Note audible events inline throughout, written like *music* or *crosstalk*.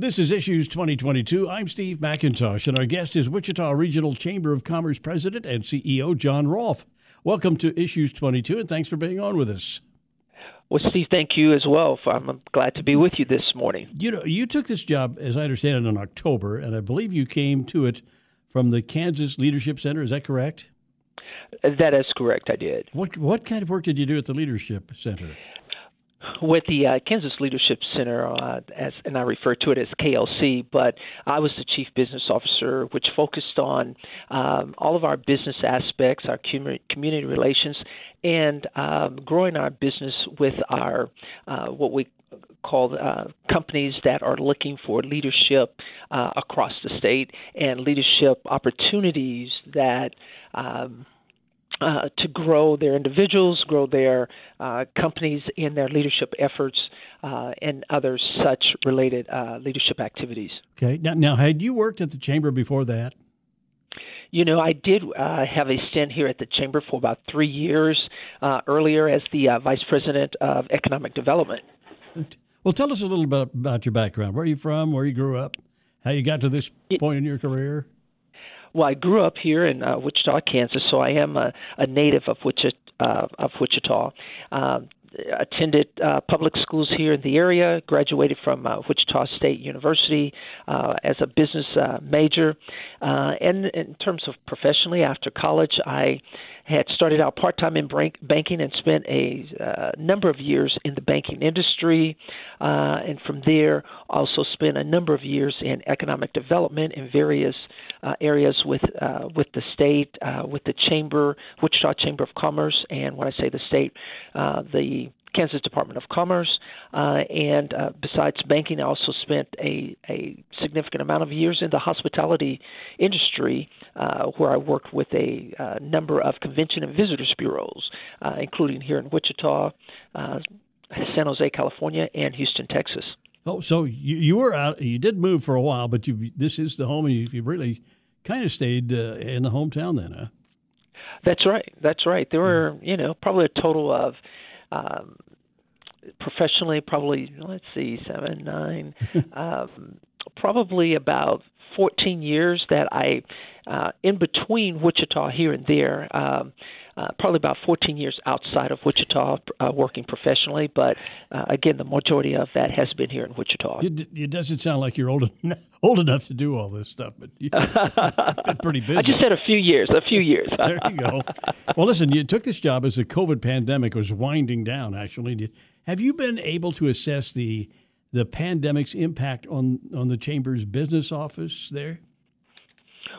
This is Issues 2022. I'm Steve McIntosh, and our guest is Wichita Regional Chamber of Commerce President and CEO John Rolfe. Welcome to Issues 22, and thanks for being on with us. Well, Steve, thank you as well. I'm glad to be with you this morning. You know, you took this job, as I understand it, in October, and I believe you came to it from the Kansas Leadership Center. Is that correct? That is correct. I did. What what kind of work did you do at the Leadership Center? With the uh, Kansas Leadership Center, uh, as and I refer to it as KLC, but I was the chief business officer, which focused on um, all of our business aspects, our community relations, and um, growing our business with our uh, what we call uh, companies that are looking for leadership uh, across the state and leadership opportunities that. Um, uh, to grow their individuals, grow their uh, companies in their leadership efforts, uh, and other such related uh, leadership activities. Okay. Now, now, had you worked at the chamber before that? You know, I did uh, have a stint here at the chamber for about three years earlier as the vice president of economic development. Well, tell us a little bit about your background. Where are you from? Where you grew up? How you got to this point in your career? Well, I grew up here in uh, Wichita, Kansas, so I am a, a native of Wichita. Uh, of Wichita. Um, attended uh, public schools here in the area, graduated from uh, Wichita State University uh, as a business uh, major. Uh, and in terms of professionally, after college, I had started out part time in bank- banking and spent a uh, number of years in the banking industry. and from there, also spent a number of years in economic development in various areas with with the state, with the chamber, Wichita Chamber of Commerce, and when I say the state, the Kansas Department of Commerce, uh, and uh, besides banking, I also spent a, a significant amount of years in the hospitality industry, uh, where I worked with a uh, number of convention and visitors bureaus, uh, including here in Wichita, uh, San Jose, California, and Houston, Texas. Oh, so you, you were out. You did move for a while, but you this is the home, and you, you really kind of stayed in the hometown then, huh? That's right. That's right. There were, you know, probably a total of um, professionally, probably let's see, seven, nine, *laughs* um, probably about 14 years that I, uh, in between Wichita here and there, um, uh, probably about 14 years outside of Wichita uh, working professionally, but uh, again, the majority of that has been here in Wichita. It, it doesn't sound like you're old enough, *laughs* old enough to do all this stuff, but you've been pretty busy. *laughs* I just said a few years, a few years. *laughs* there you go. Well, listen, you took this job as the COVID pandemic was winding down, actually. Have you been able to assess the the pandemic's impact on, on the chamber's business office there?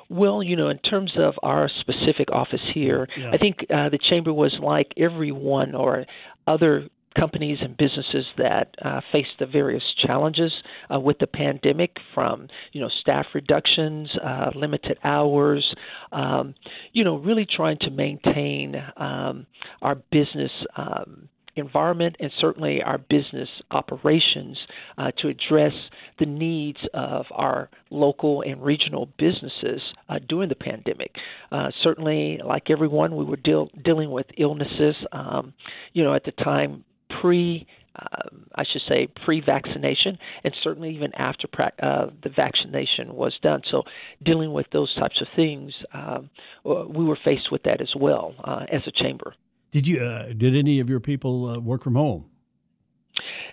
Well, you know, in terms of our specific office here, yeah. I think uh, the chamber was like everyone or other companies and businesses that uh, face the various challenges uh, with the pandemic, from you know staff reductions, uh, limited hours, um, you know, really trying to maintain um, our business. Um, environment and certainly our business operations uh, to address the needs of our local and regional businesses uh, during the pandemic. Uh, certainly, like everyone, we were deal- dealing with illnesses. Um, you know, at the time pre uh, I should say pre-vaccination, and certainly even after uh, the vaccination was done. So, dealing with those types of things, um, we were faced with that as well uh, as a chamber. Did you? Uh, did any of your people uh, work from home?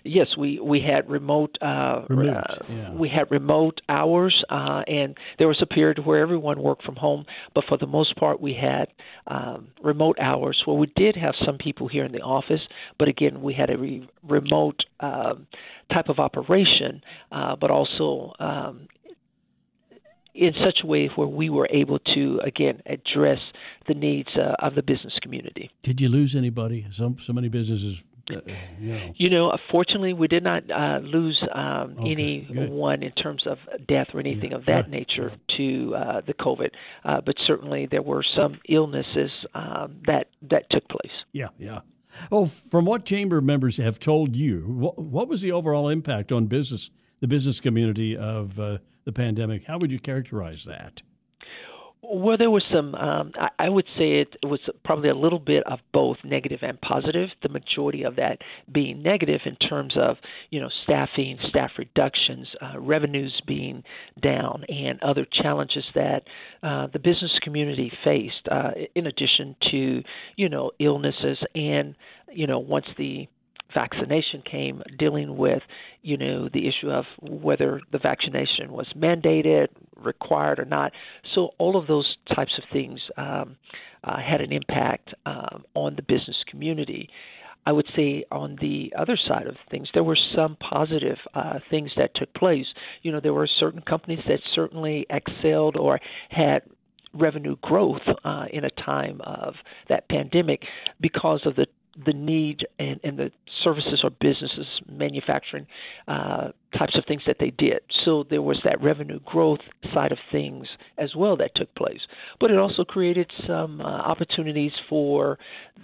Yes, we we had remote. Uh, remote uh, yeah. We had remote hours, uh, and there was a period where everyone worked from home. But for the most part, we had um, remote hours. Well, we did have some people here in the office, but again, we had a re- remote um, type of operation. Uh, but also, um, in such a way where we were able to again address the needs uh, of the business community. Did you lose anybody? So so many businesses. Uh, you, know. you know, fortunately, we did not uh, lose um, okay, anyone in terms of death or anything yeah. of that nature to uh, the COVID, uh, but certainly there were some illnesses um, that that took place. Yeah, yeah. Oh, from what chamber members have told you, what, what was the overall impact on business, the business community of uh, the pandemic. How would you characterize that? Well, there was some. Um, I, would say it was probably a little bit of both negative and positive. The majority of that being negative in terms of you know staffing, staff reductions, uh, revenues being down, and other challenges that uh, the business community faced. Uh, in addition to you know illnesses and you know once the vaccination came dealing with, you know, the issue of whether the vaccination was mandated, required or not. So all of those types of things um, uh, had an impact um, on the business community. I would say on the other side of things, there were some positive uh, things that took place. You know, there were certain companies that certainly excelled or had revenue growth uh, in a time of that pandemic because of the the need and, and the services or businesses, manufacturing uh, types of things that they did. So there was that revenue growth side of things as well that took place. But it also created some uh, opportunities for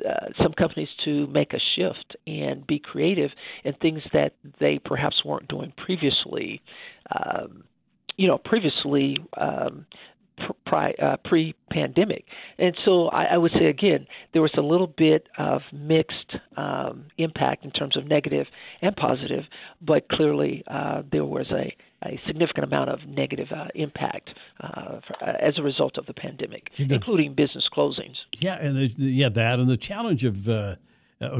uh, some companies to make a shift and be creative in things that they perhaps weren't doing previously. Um, you know, previously um, pre, uh, pre-pandemic. And so I, I, would say again, there was a little bit of mixed um, impact in terms of negative and positive, but clearly uh, there was a, a significant amount of negative uh, impact uh, for, uh, as a result of the pandemic, including business closings. Yeah, and the, yeah, that and the challenge of. Uh,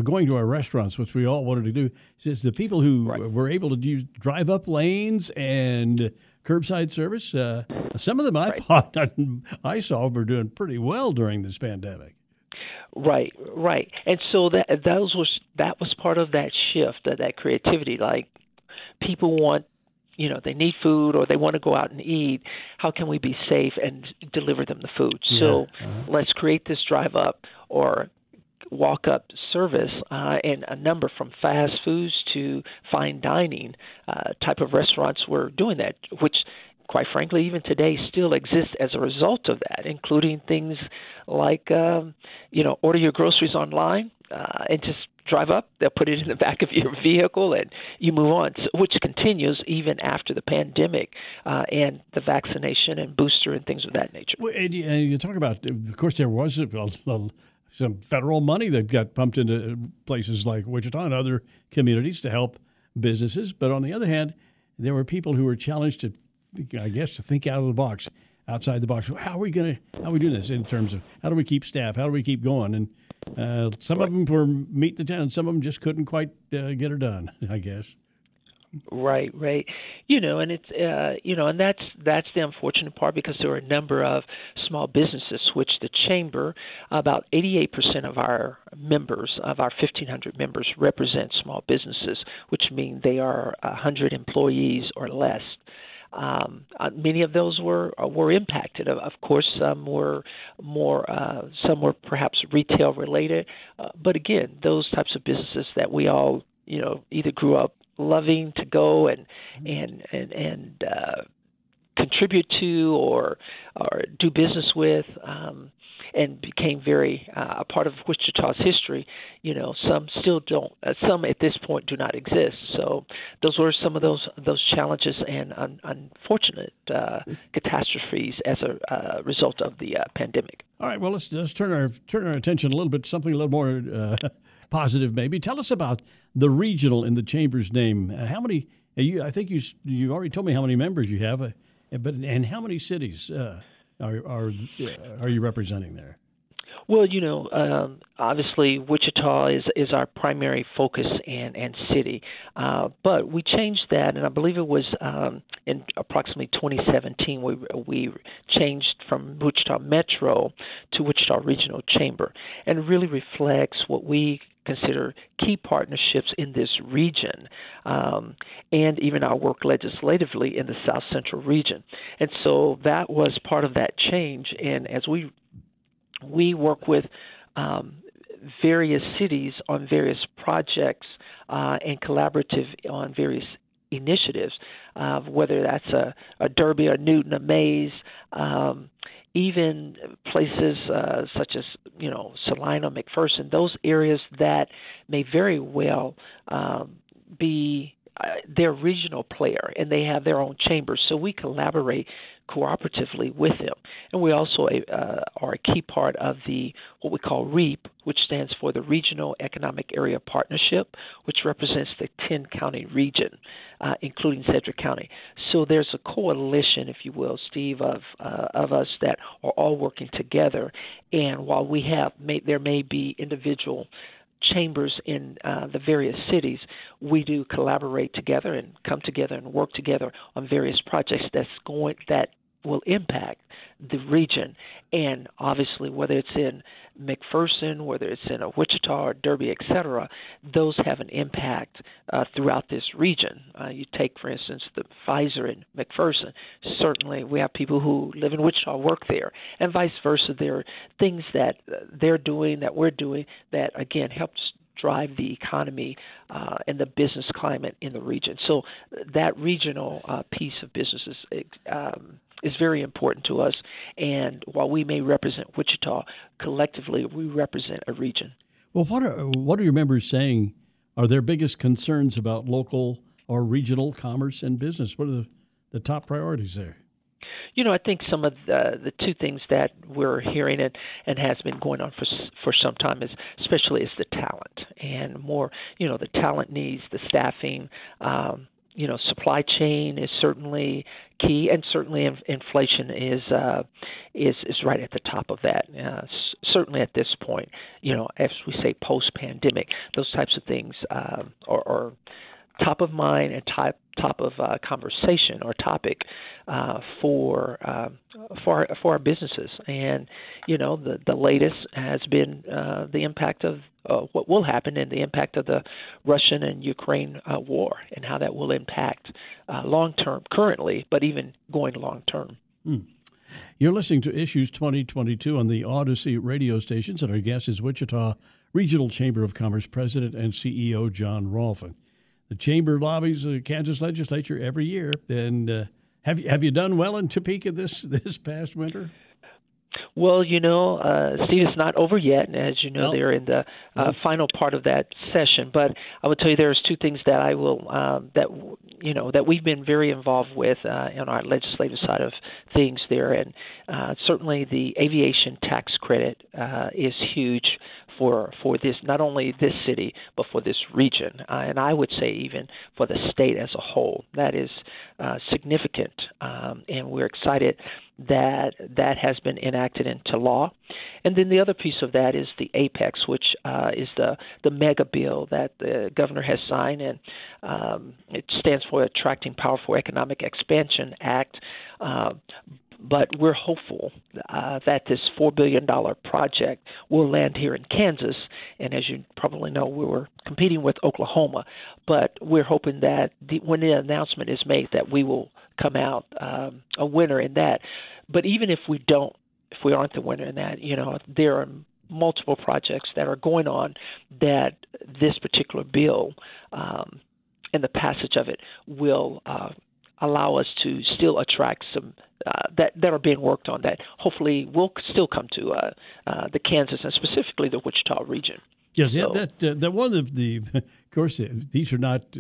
going to our restaurants, which we all wanted to do, is the people who right. were able to use drive up lanes and curbside service. Uh, some of them I right. thought *laughs* I saw were doing pretty well during this pandemic. Right, right, and so that those was that was part of that shift, that that creativity. Like people want you know they need food or they want to go out and eat how can we be safe and deliver them the food yeah. so uh-huh. let's create this drive up or walk up service uh, and a number from fast foods to fine dining uh, type of restaurants were doing that, which quite frankly, even today, still exists as a result of that, including things like, um, you know, order your groceries online uh, and just drive up. They'll put it in the back of your vehicle and you move on, which continues even after the pandemic uh, and the vaccination and booster and things of that nature. Well, and, you, and you talk about, of course, there was a, a, some federal money that got pumped into places like Wichita and other communities to help businesses. But on the other hand, there were people who were challenged to, I guess, to think out of the box, outside the box. How are we going to, how are we doing this in terms of how do we keep staff? How do we keep going? And uh, some of them were meet the town. Some of them just couldn't quite uh, get it done, *laughs* I guess. Right, right. You know, and it's uh, you know, and that's that's the unfortunate part because there are a number of small businesses which the chamber, about 88% of our members of our 1500 members represent small businesses, which mean they are 100 employees or less. Um, uh, many of those were uh, were impacted. Of, of course, some were more, uh, some were perhaps retail related. Uh, but again, those types of businesses that we all you know either grew up loving to go and and and and uh, contribute to or or do business with, um, and became very uh, a part of Wichita's history. You know, some still don't. Uh, some at this point do not exist. So those were some of those those challenges and un, unfortunate uh, catastrophes as a uh, result of the uh, pandemic. All right. Well, let's let's turn our turn our attention a little bit something a little more uh, positive, maybe. Tell us about the regional in the chamber's name. Uh, how many? Uh, you, I think you you already told me how many members you have, uh, but and how many cities uh, are are are you representing there? Well, you know, um, obviously Wichita is is our primary focus and and city, uh, but we changed that, and I believe it was um, in approximately 2017 we we changed from Wichita Metro to Wichita Regional Chamber, and really reflects what we consider key partnerships in this region um, and even our work legislatively in the South Central region. And so that was part of that change. And as we we work with um, various cities on various projects uh, and collaborative on various initiatives, uh, whether that's a, a Derby, a Newton, a Mays, um, even places uh, such as you know Salina, McPherson, those areas that may very well um, be uh, they're regional player and they have their own chambers, so we collaborate cooperatively with them. And we also uh, are a key part of the what we call REAP, which stands for the Regional Economic Area Partnership, which represents the 10 county region, uh, including Sedgwick County. So there's a coalition, if you will, Steve, of uh, of us that are all working together. And while we have, may, there may be individual chambers in uh, the various cities, we do collaborate together and come together and work together on various projects that's going that will impact the region. And obviously, whether it's in McPherson, whether it's in Wichita or Derby, et cetera, those have an impact uh, throughout this region. Uh, you take, for instance, the Pfizer in McPherson. Certainly, we have people who live in Wichita work there, and vice versa. There are things that they're doing that we're doing that again helps drive the economy uh, and the business climate in the region. So that regional uh, piece of business is um, is very important to us. And while we may represent Wichita, collectively we represent a region. Well, what are what are your members saying? Are their biggest concerns about local or regional commerce and business? What are the, the top priorities there? You know, I think some of the the two things that we're hearing and and has been going on for for some time is especially is the talent and more. You know, the talent needs, the staffing. Um, you know, supply chain is certainly key, and certainly inflation is uh, is is right at the top of that. Uh, certainly at this point, you know, as we say post pandemic, those types of things uh, are, are top of mind and top top of uh, conversation or topic uh, for uh, for for our businesses. And you know, the the latest has been uh, the impact of uh, what will happen and the impact of the Russian and Ukraine uh, war and how that will impact long term currently, but even going long term. Mm. You're listening to Issues 2022 on the Audacy radio stations, and our guest is Wichita Regional Chamber of Commerce President and CEO John Rolfen the chamber lobbies the Kansas legislature every year. And uh, have you have you done well in Topeka this *laughs* this past winter? Well, you know, uh, Steve, it's not over yet. And as you know, they're in the uh, final part of that session. But I would tell you there's two things that I will um, that you know that we've been very involved with uh, on our legislative side of things there, and uh, certainly the aviation tax credit uh, is huge for for this not only this city but for this region, uh, and I would say even for the state as a whole. That is uh, significant, um, and we're excited that that has been enacted into law. And then the other piece of that is the APEX, which uh, is the the mega bill that the governor has signed, and um, it stands for Attracting Powerful Economic Expansion Act. Uh, but we're hopeful uh, that this $4 billion project will land here in Kansas. And as you probably know, we were competing with Oklahoma, but we're hoping that the, when the announcement is made, that we will come out um, a winner in that. But even if we don't, if we aren't the winner in that, you know, there are multiple projects that are going on that this particular bill um, and the passage of it will uh, allow us to still attract some uh, that that are being worked on that hopefully will still come to uh, uh, the Kansas and specifically the Wichita region. Yes, so, yeah, that uh, that one of the, *laughs* of course, these are not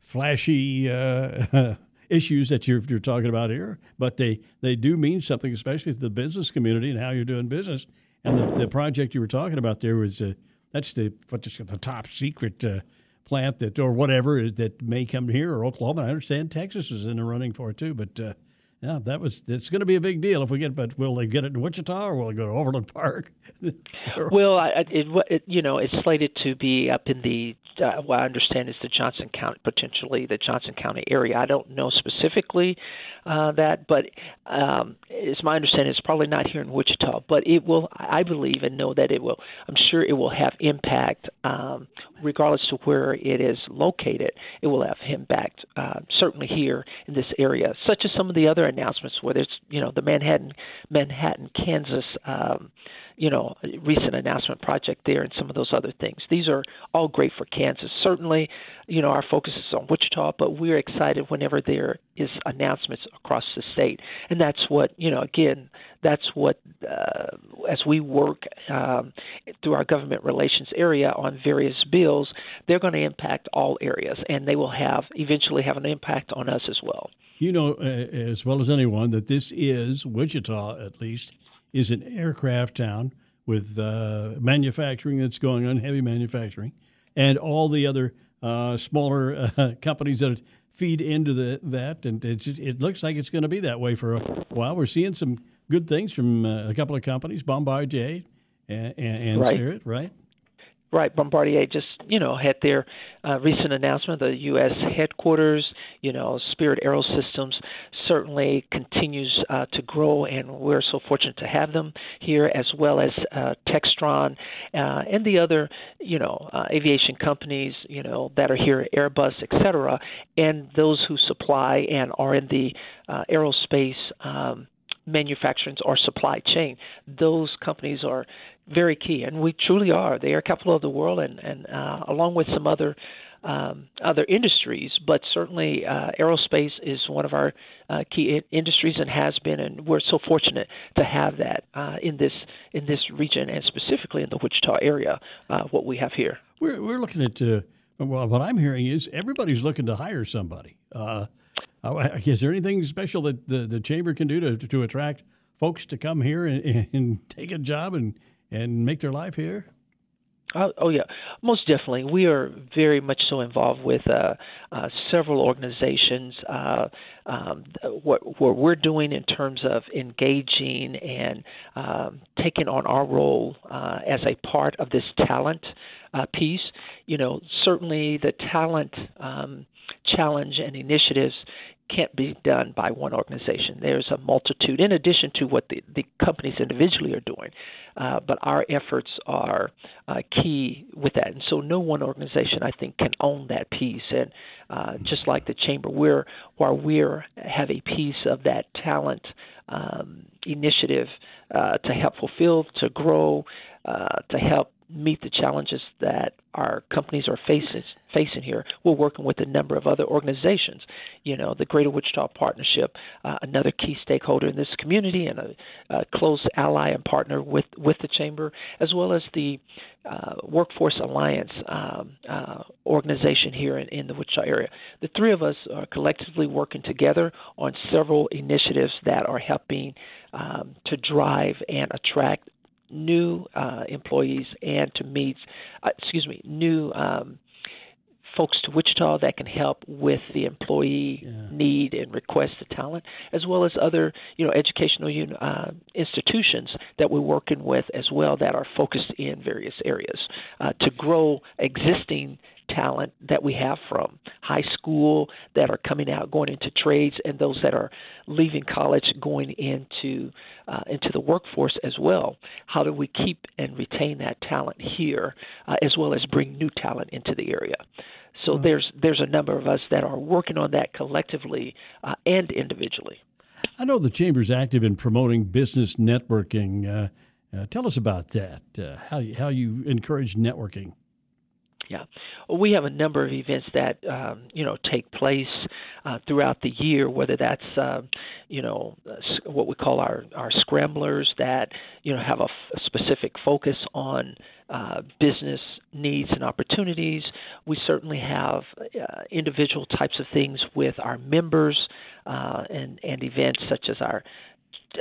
flashy uh, *laughs* issues that you're, you're talking about here, but they they do mean something, especially to the business community and how you're doing business. And the, the project you were talking about there was uh, that's the what's the top secret plant that or whatever that may come here or Oklahoma. I understand Texas is in the running for it too, but uh, yeah, that was it's going to be a big deal if we get. But will they get it in Wichita or will it go to Overland Park? *laughs* well, I, it, it, you know it's slated to be up in the uh, what I understand is the Johnson County potentially the Johnson County area. I don't know specifically uh, that, but um, it's my understanding it's probably not here in Wichita. But it will, I believe, and know that it will. I'm sure it will have impact, um, regardless to where it is located. It will have impact uh, certainly here in this area, such as some of the other announcements, whether it's you know the Manhattan, Manhattan, Kansas. Um, you know, recent announcement project there and some of those other things. These are all great for Kansas. Certainly, you know, our focus is on Wichita, but we're excited whenever there is announcements across the state, and that's what you know. Again, that's what uh, as we work um, through our government relations area on various bills, they're going to impact all areas, and they will have eventually have an impact on us as well. You know uh, as well as anyone that this is Wichita, at least, is an aircraft town with uh, manufacturing that's going on, heavy manufacturing, and all the other uh, smaller *laughs* uh, companies that feed into the that. And it looks like it's going to be that way for a while. We're seeing some good things from uh, a couple of companies, Bombardier and, and, and right. Spirit, right? Right, Bombardier just you know had their uh, recent announcement. The U.S. headquarters, you know, Spirit Aerosystems certainly continues uh, to grow, and we're so fortunate to have them here, as well as uh, Textron uh, and the other you know uh, aviation companies, you know, that are here, Airbus, etc., and those who supply and are in the uh, aerospace. Um, manufacturing or supply chain. Those companies are very key, and we truly are. the Air Capital of the world, and, and uh, along with some other um, other industries, but certainly uh, aerospace is one of our uh, key in- industries and has been, and we're so fortunate to have that uh, in this in this region and specifically in the Wichita area. Uh, what we have here, we're we're looking at. Uh, well, what I'm hearing is everybody's looking to hire somebody. Uh, is there anything special that the, the chamber can do to to attract folks to come here and, *laughs* and take a job and and make their life here? Oh, oh, yeah, most definitely. We are very much so involved with uh, uh, several organizations. Uh, um, what, what we're doing in terms of engaging and um, taking on our role uh, as a part of this talent uh, piece. You know, certainly the talent um, challenge and initiatives can't be done by one organization. There's a multitude, in addition to what the, the companies individually are doing. Uh, but our efforts are uh, key with that. And so no one organization, I think, can own that piece. And uh, just like the chamber, we're while we're have a piece of that talent um, initiative uh, to help fulfill, to grow, uh, to help meet the challenges that our companies are facing facing here. We're working with a number of other organizations. You know, the Greater Wichita Partnership, uh, another key stakeholder in this community and a, a, close ally and partner with with the chamber, as well as the uh, Workforce Alliance um, uh, organization here in, in the Wichita area. The three of us are collectively working together on several initiatives that are helping um, to drive and attract new uh, employees and to meet, uh, excuse me, new um, folks to Wichita that can help with the employee yeah. need and request the talent, as well as other you know educational uh, institutions that we're working with as well that are focused in various areas uh, to grow existing talent that we have from high school that are coming out going into trades and those that are leaving college going into uh, into the workforce as well. How do we keep and retain that talent here uh, as well as bring new talent into the area? So there's there's a number of us that are working on that collectively uh, and individually. I know the chamber's active in promoting business networking. Uh, uh, tell us about that uh, how how you encourage networking yeah, we have a number of events that um, you know take place uh, throughout the year. Whether that's uh, you know what we call our our scramblers that you know have a, f- a specific focus on uh, business needs and opportunities. We certainly have uh, individual types of things with our members uh, and and events such as our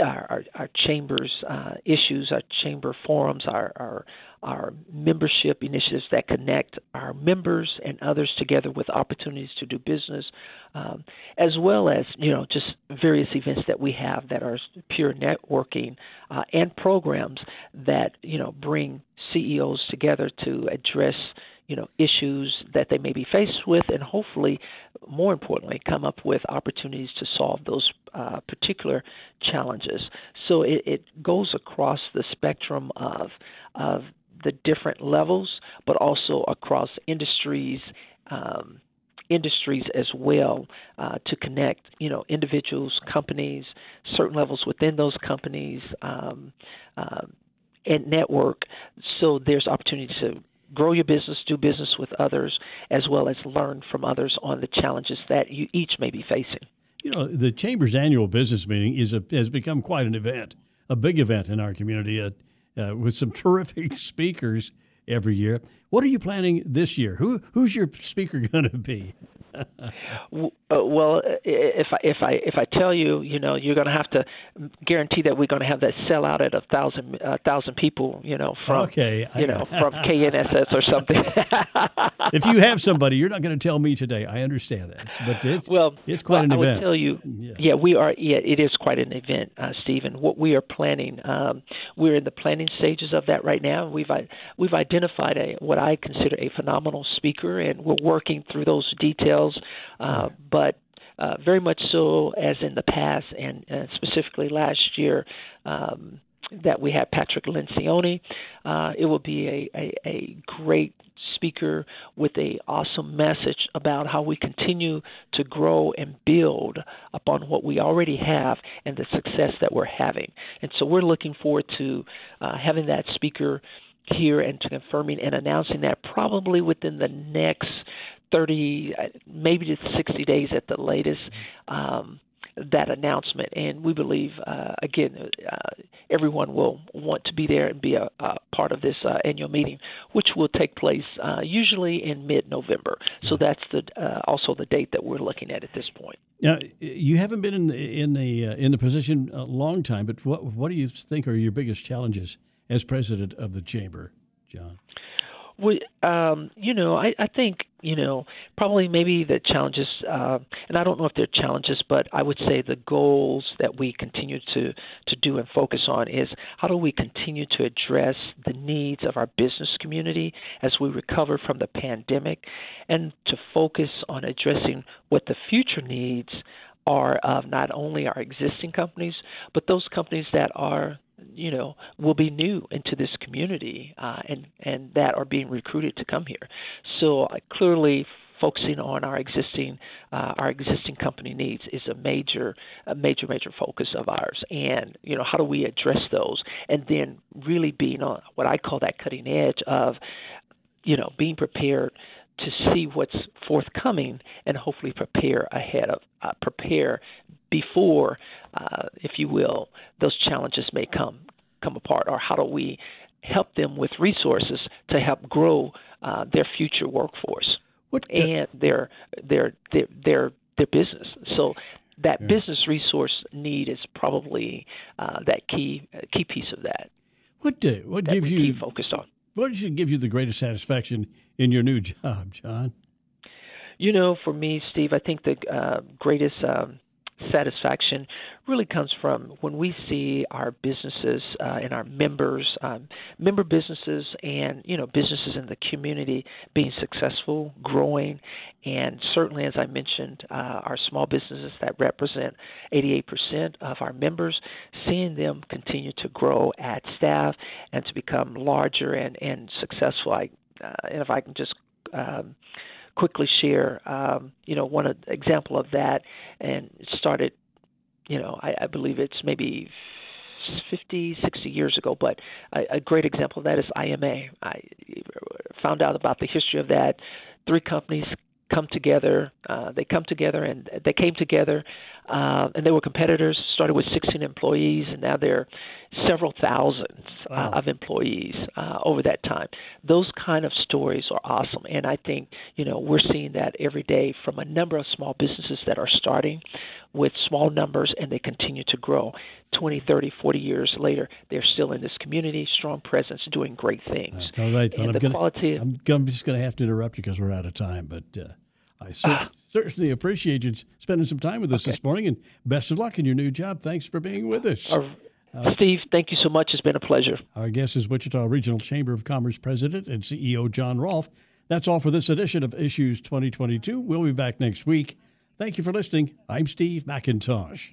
our, our, chambers uh, issues, our chamber forums, our, our our membership initiatives that connect our members and others together with opportunities to do business, um, as well as you know just various events that we have that are pure networking uh, and programs that you know bring CEOs together to address you know issues that they may be faced with, and hopefully, more importantly, come up with opportunities to solve those uh, particular challenges. So it, it goes across the spectrum of of the different levels, but also across industries. Um, industries as well uh, to connect you know individuals companies certain levels within those companies um, uh, and network. So there's opportunity to grow your business, do business with others, as well as learn from others on the challenges that you each may be facing. You know, the Chamber's annual business meeting is a, has become quite an event, a big event in our community uh, uh, with some *laughs* terrific speakers every year. What are you planning this year? Who who's your speaker going to be? Uh, well, if I if I if I tell you, you know, you're going to have to guarantee that we're going to have that sell out at a thousand uh, thousand people, you know, from okay, you know *laughs* from KNSS or something. *laughs* if you have somebody, you're not going to tell me today. I understand that, but it's well, it's quite well, an I event. I would tell you, yeah. yeah. we are. Yeah, it is quite an event, uh, Stephen. What we are planning, um, we're in the planning stages of that right now. We've we've identified a what I consider a phenomenal speaker, and we're working through those details. Uh, but uh, very much so as in the past, and, and specifically last year. Um, that we had Patrick Lencioni. Uh, it will be a, a, a, great speaker with a awesome message about how we continue to grow and build upon what we already have and the success that we're having. And so we're looking forward to uh, having that speaker here and to confirming and announcing that probably within the next 30, uh, maybe to 60 days at the latest. Um, that announcement, and we believe uh, again uh, everyone will want to be there and be a, a part of this uh, annual meeting, which will take place uh, usually in mid-November. So that's the uh, also the date that we're looking at at this point. Now, you haven't been in the in the uh, in the position a long time, but what what do you think are your biggest challenges as president of the chamber, John? Well, um, you know, I, I think you know probably maybe the challenges, uh, and I don't know if they're challenges, but I would say the goals that we continue to to do and focus on is how do we continue to address the needs of our business community as we recover from the pandemic, and to focus on addressing what the future needs are of not only our existing companies, but those companies that are you know will be new into this community uh, and and that are being recruited to come here. So uh, clearly focusing on our existing uh, our existing company needs is a major a major major focus of ours and you know how do we address those and then really being on what I call that cutting edge of you know being prepared to see what's forthcoming and hopefully prepare ahead of uh, prepare before, uh, if you will, those challenges may come come apart, or how do we help them with resources to help grow uh, their future workforce what, and their their their their their business. So that yeah. business resource need is probably uh, that key uh, key piece of that. What do, what gives you focused on? What should give you the greatest satisfaction in your new *laughs* job, John? You know, for me, Steve, I think the uh, greatest um, satisfaction really comes from when we see our businesses uh, and our members, um, member businesses, and you know businesses in the community being successful, growing, and certainly, as I mentioned, uh, our small businesses that represent 88% of our members, seeing them continue to grow, add staff, and to become larger and and successful. I, uh, and if I can just um, quickly share, um, you know, one example of that, and started, you know, I, I believe it's maybe 50, 60 years ago, but a, a great example of that is IMA. I found out about the history of that. Three companies come together. Uh, they come together and they came together, uh, and they were competitors. Started with 16 employees, and now they're several thousands uh, wow. uh, of employees uh, over that time. Those kind of stories are awesome, and I think you know we're seeing that every day from a number of small businesses that are starting with small numbers, and they continue to grow. 20, 30, 40 years later, they're still in this community, strong presence, doing great things. all right, well, and I'm, the gonna, quality, I'm, I'm just going to have to interrupt you because we're out of time, but. I cer- certainly appreciate you spending some time with us okay. this morning, and best of luck in your new job. Thanks for being with us. Uh, Steve, thank you so much. It's been a pleasure. Our guest is Wichita Regional Chamber of Commerce President and CEO John Rolfe. That's all for this edition of Issues 2022. We'll be back next week. Thank you for listening. I'm Steve McIntosh.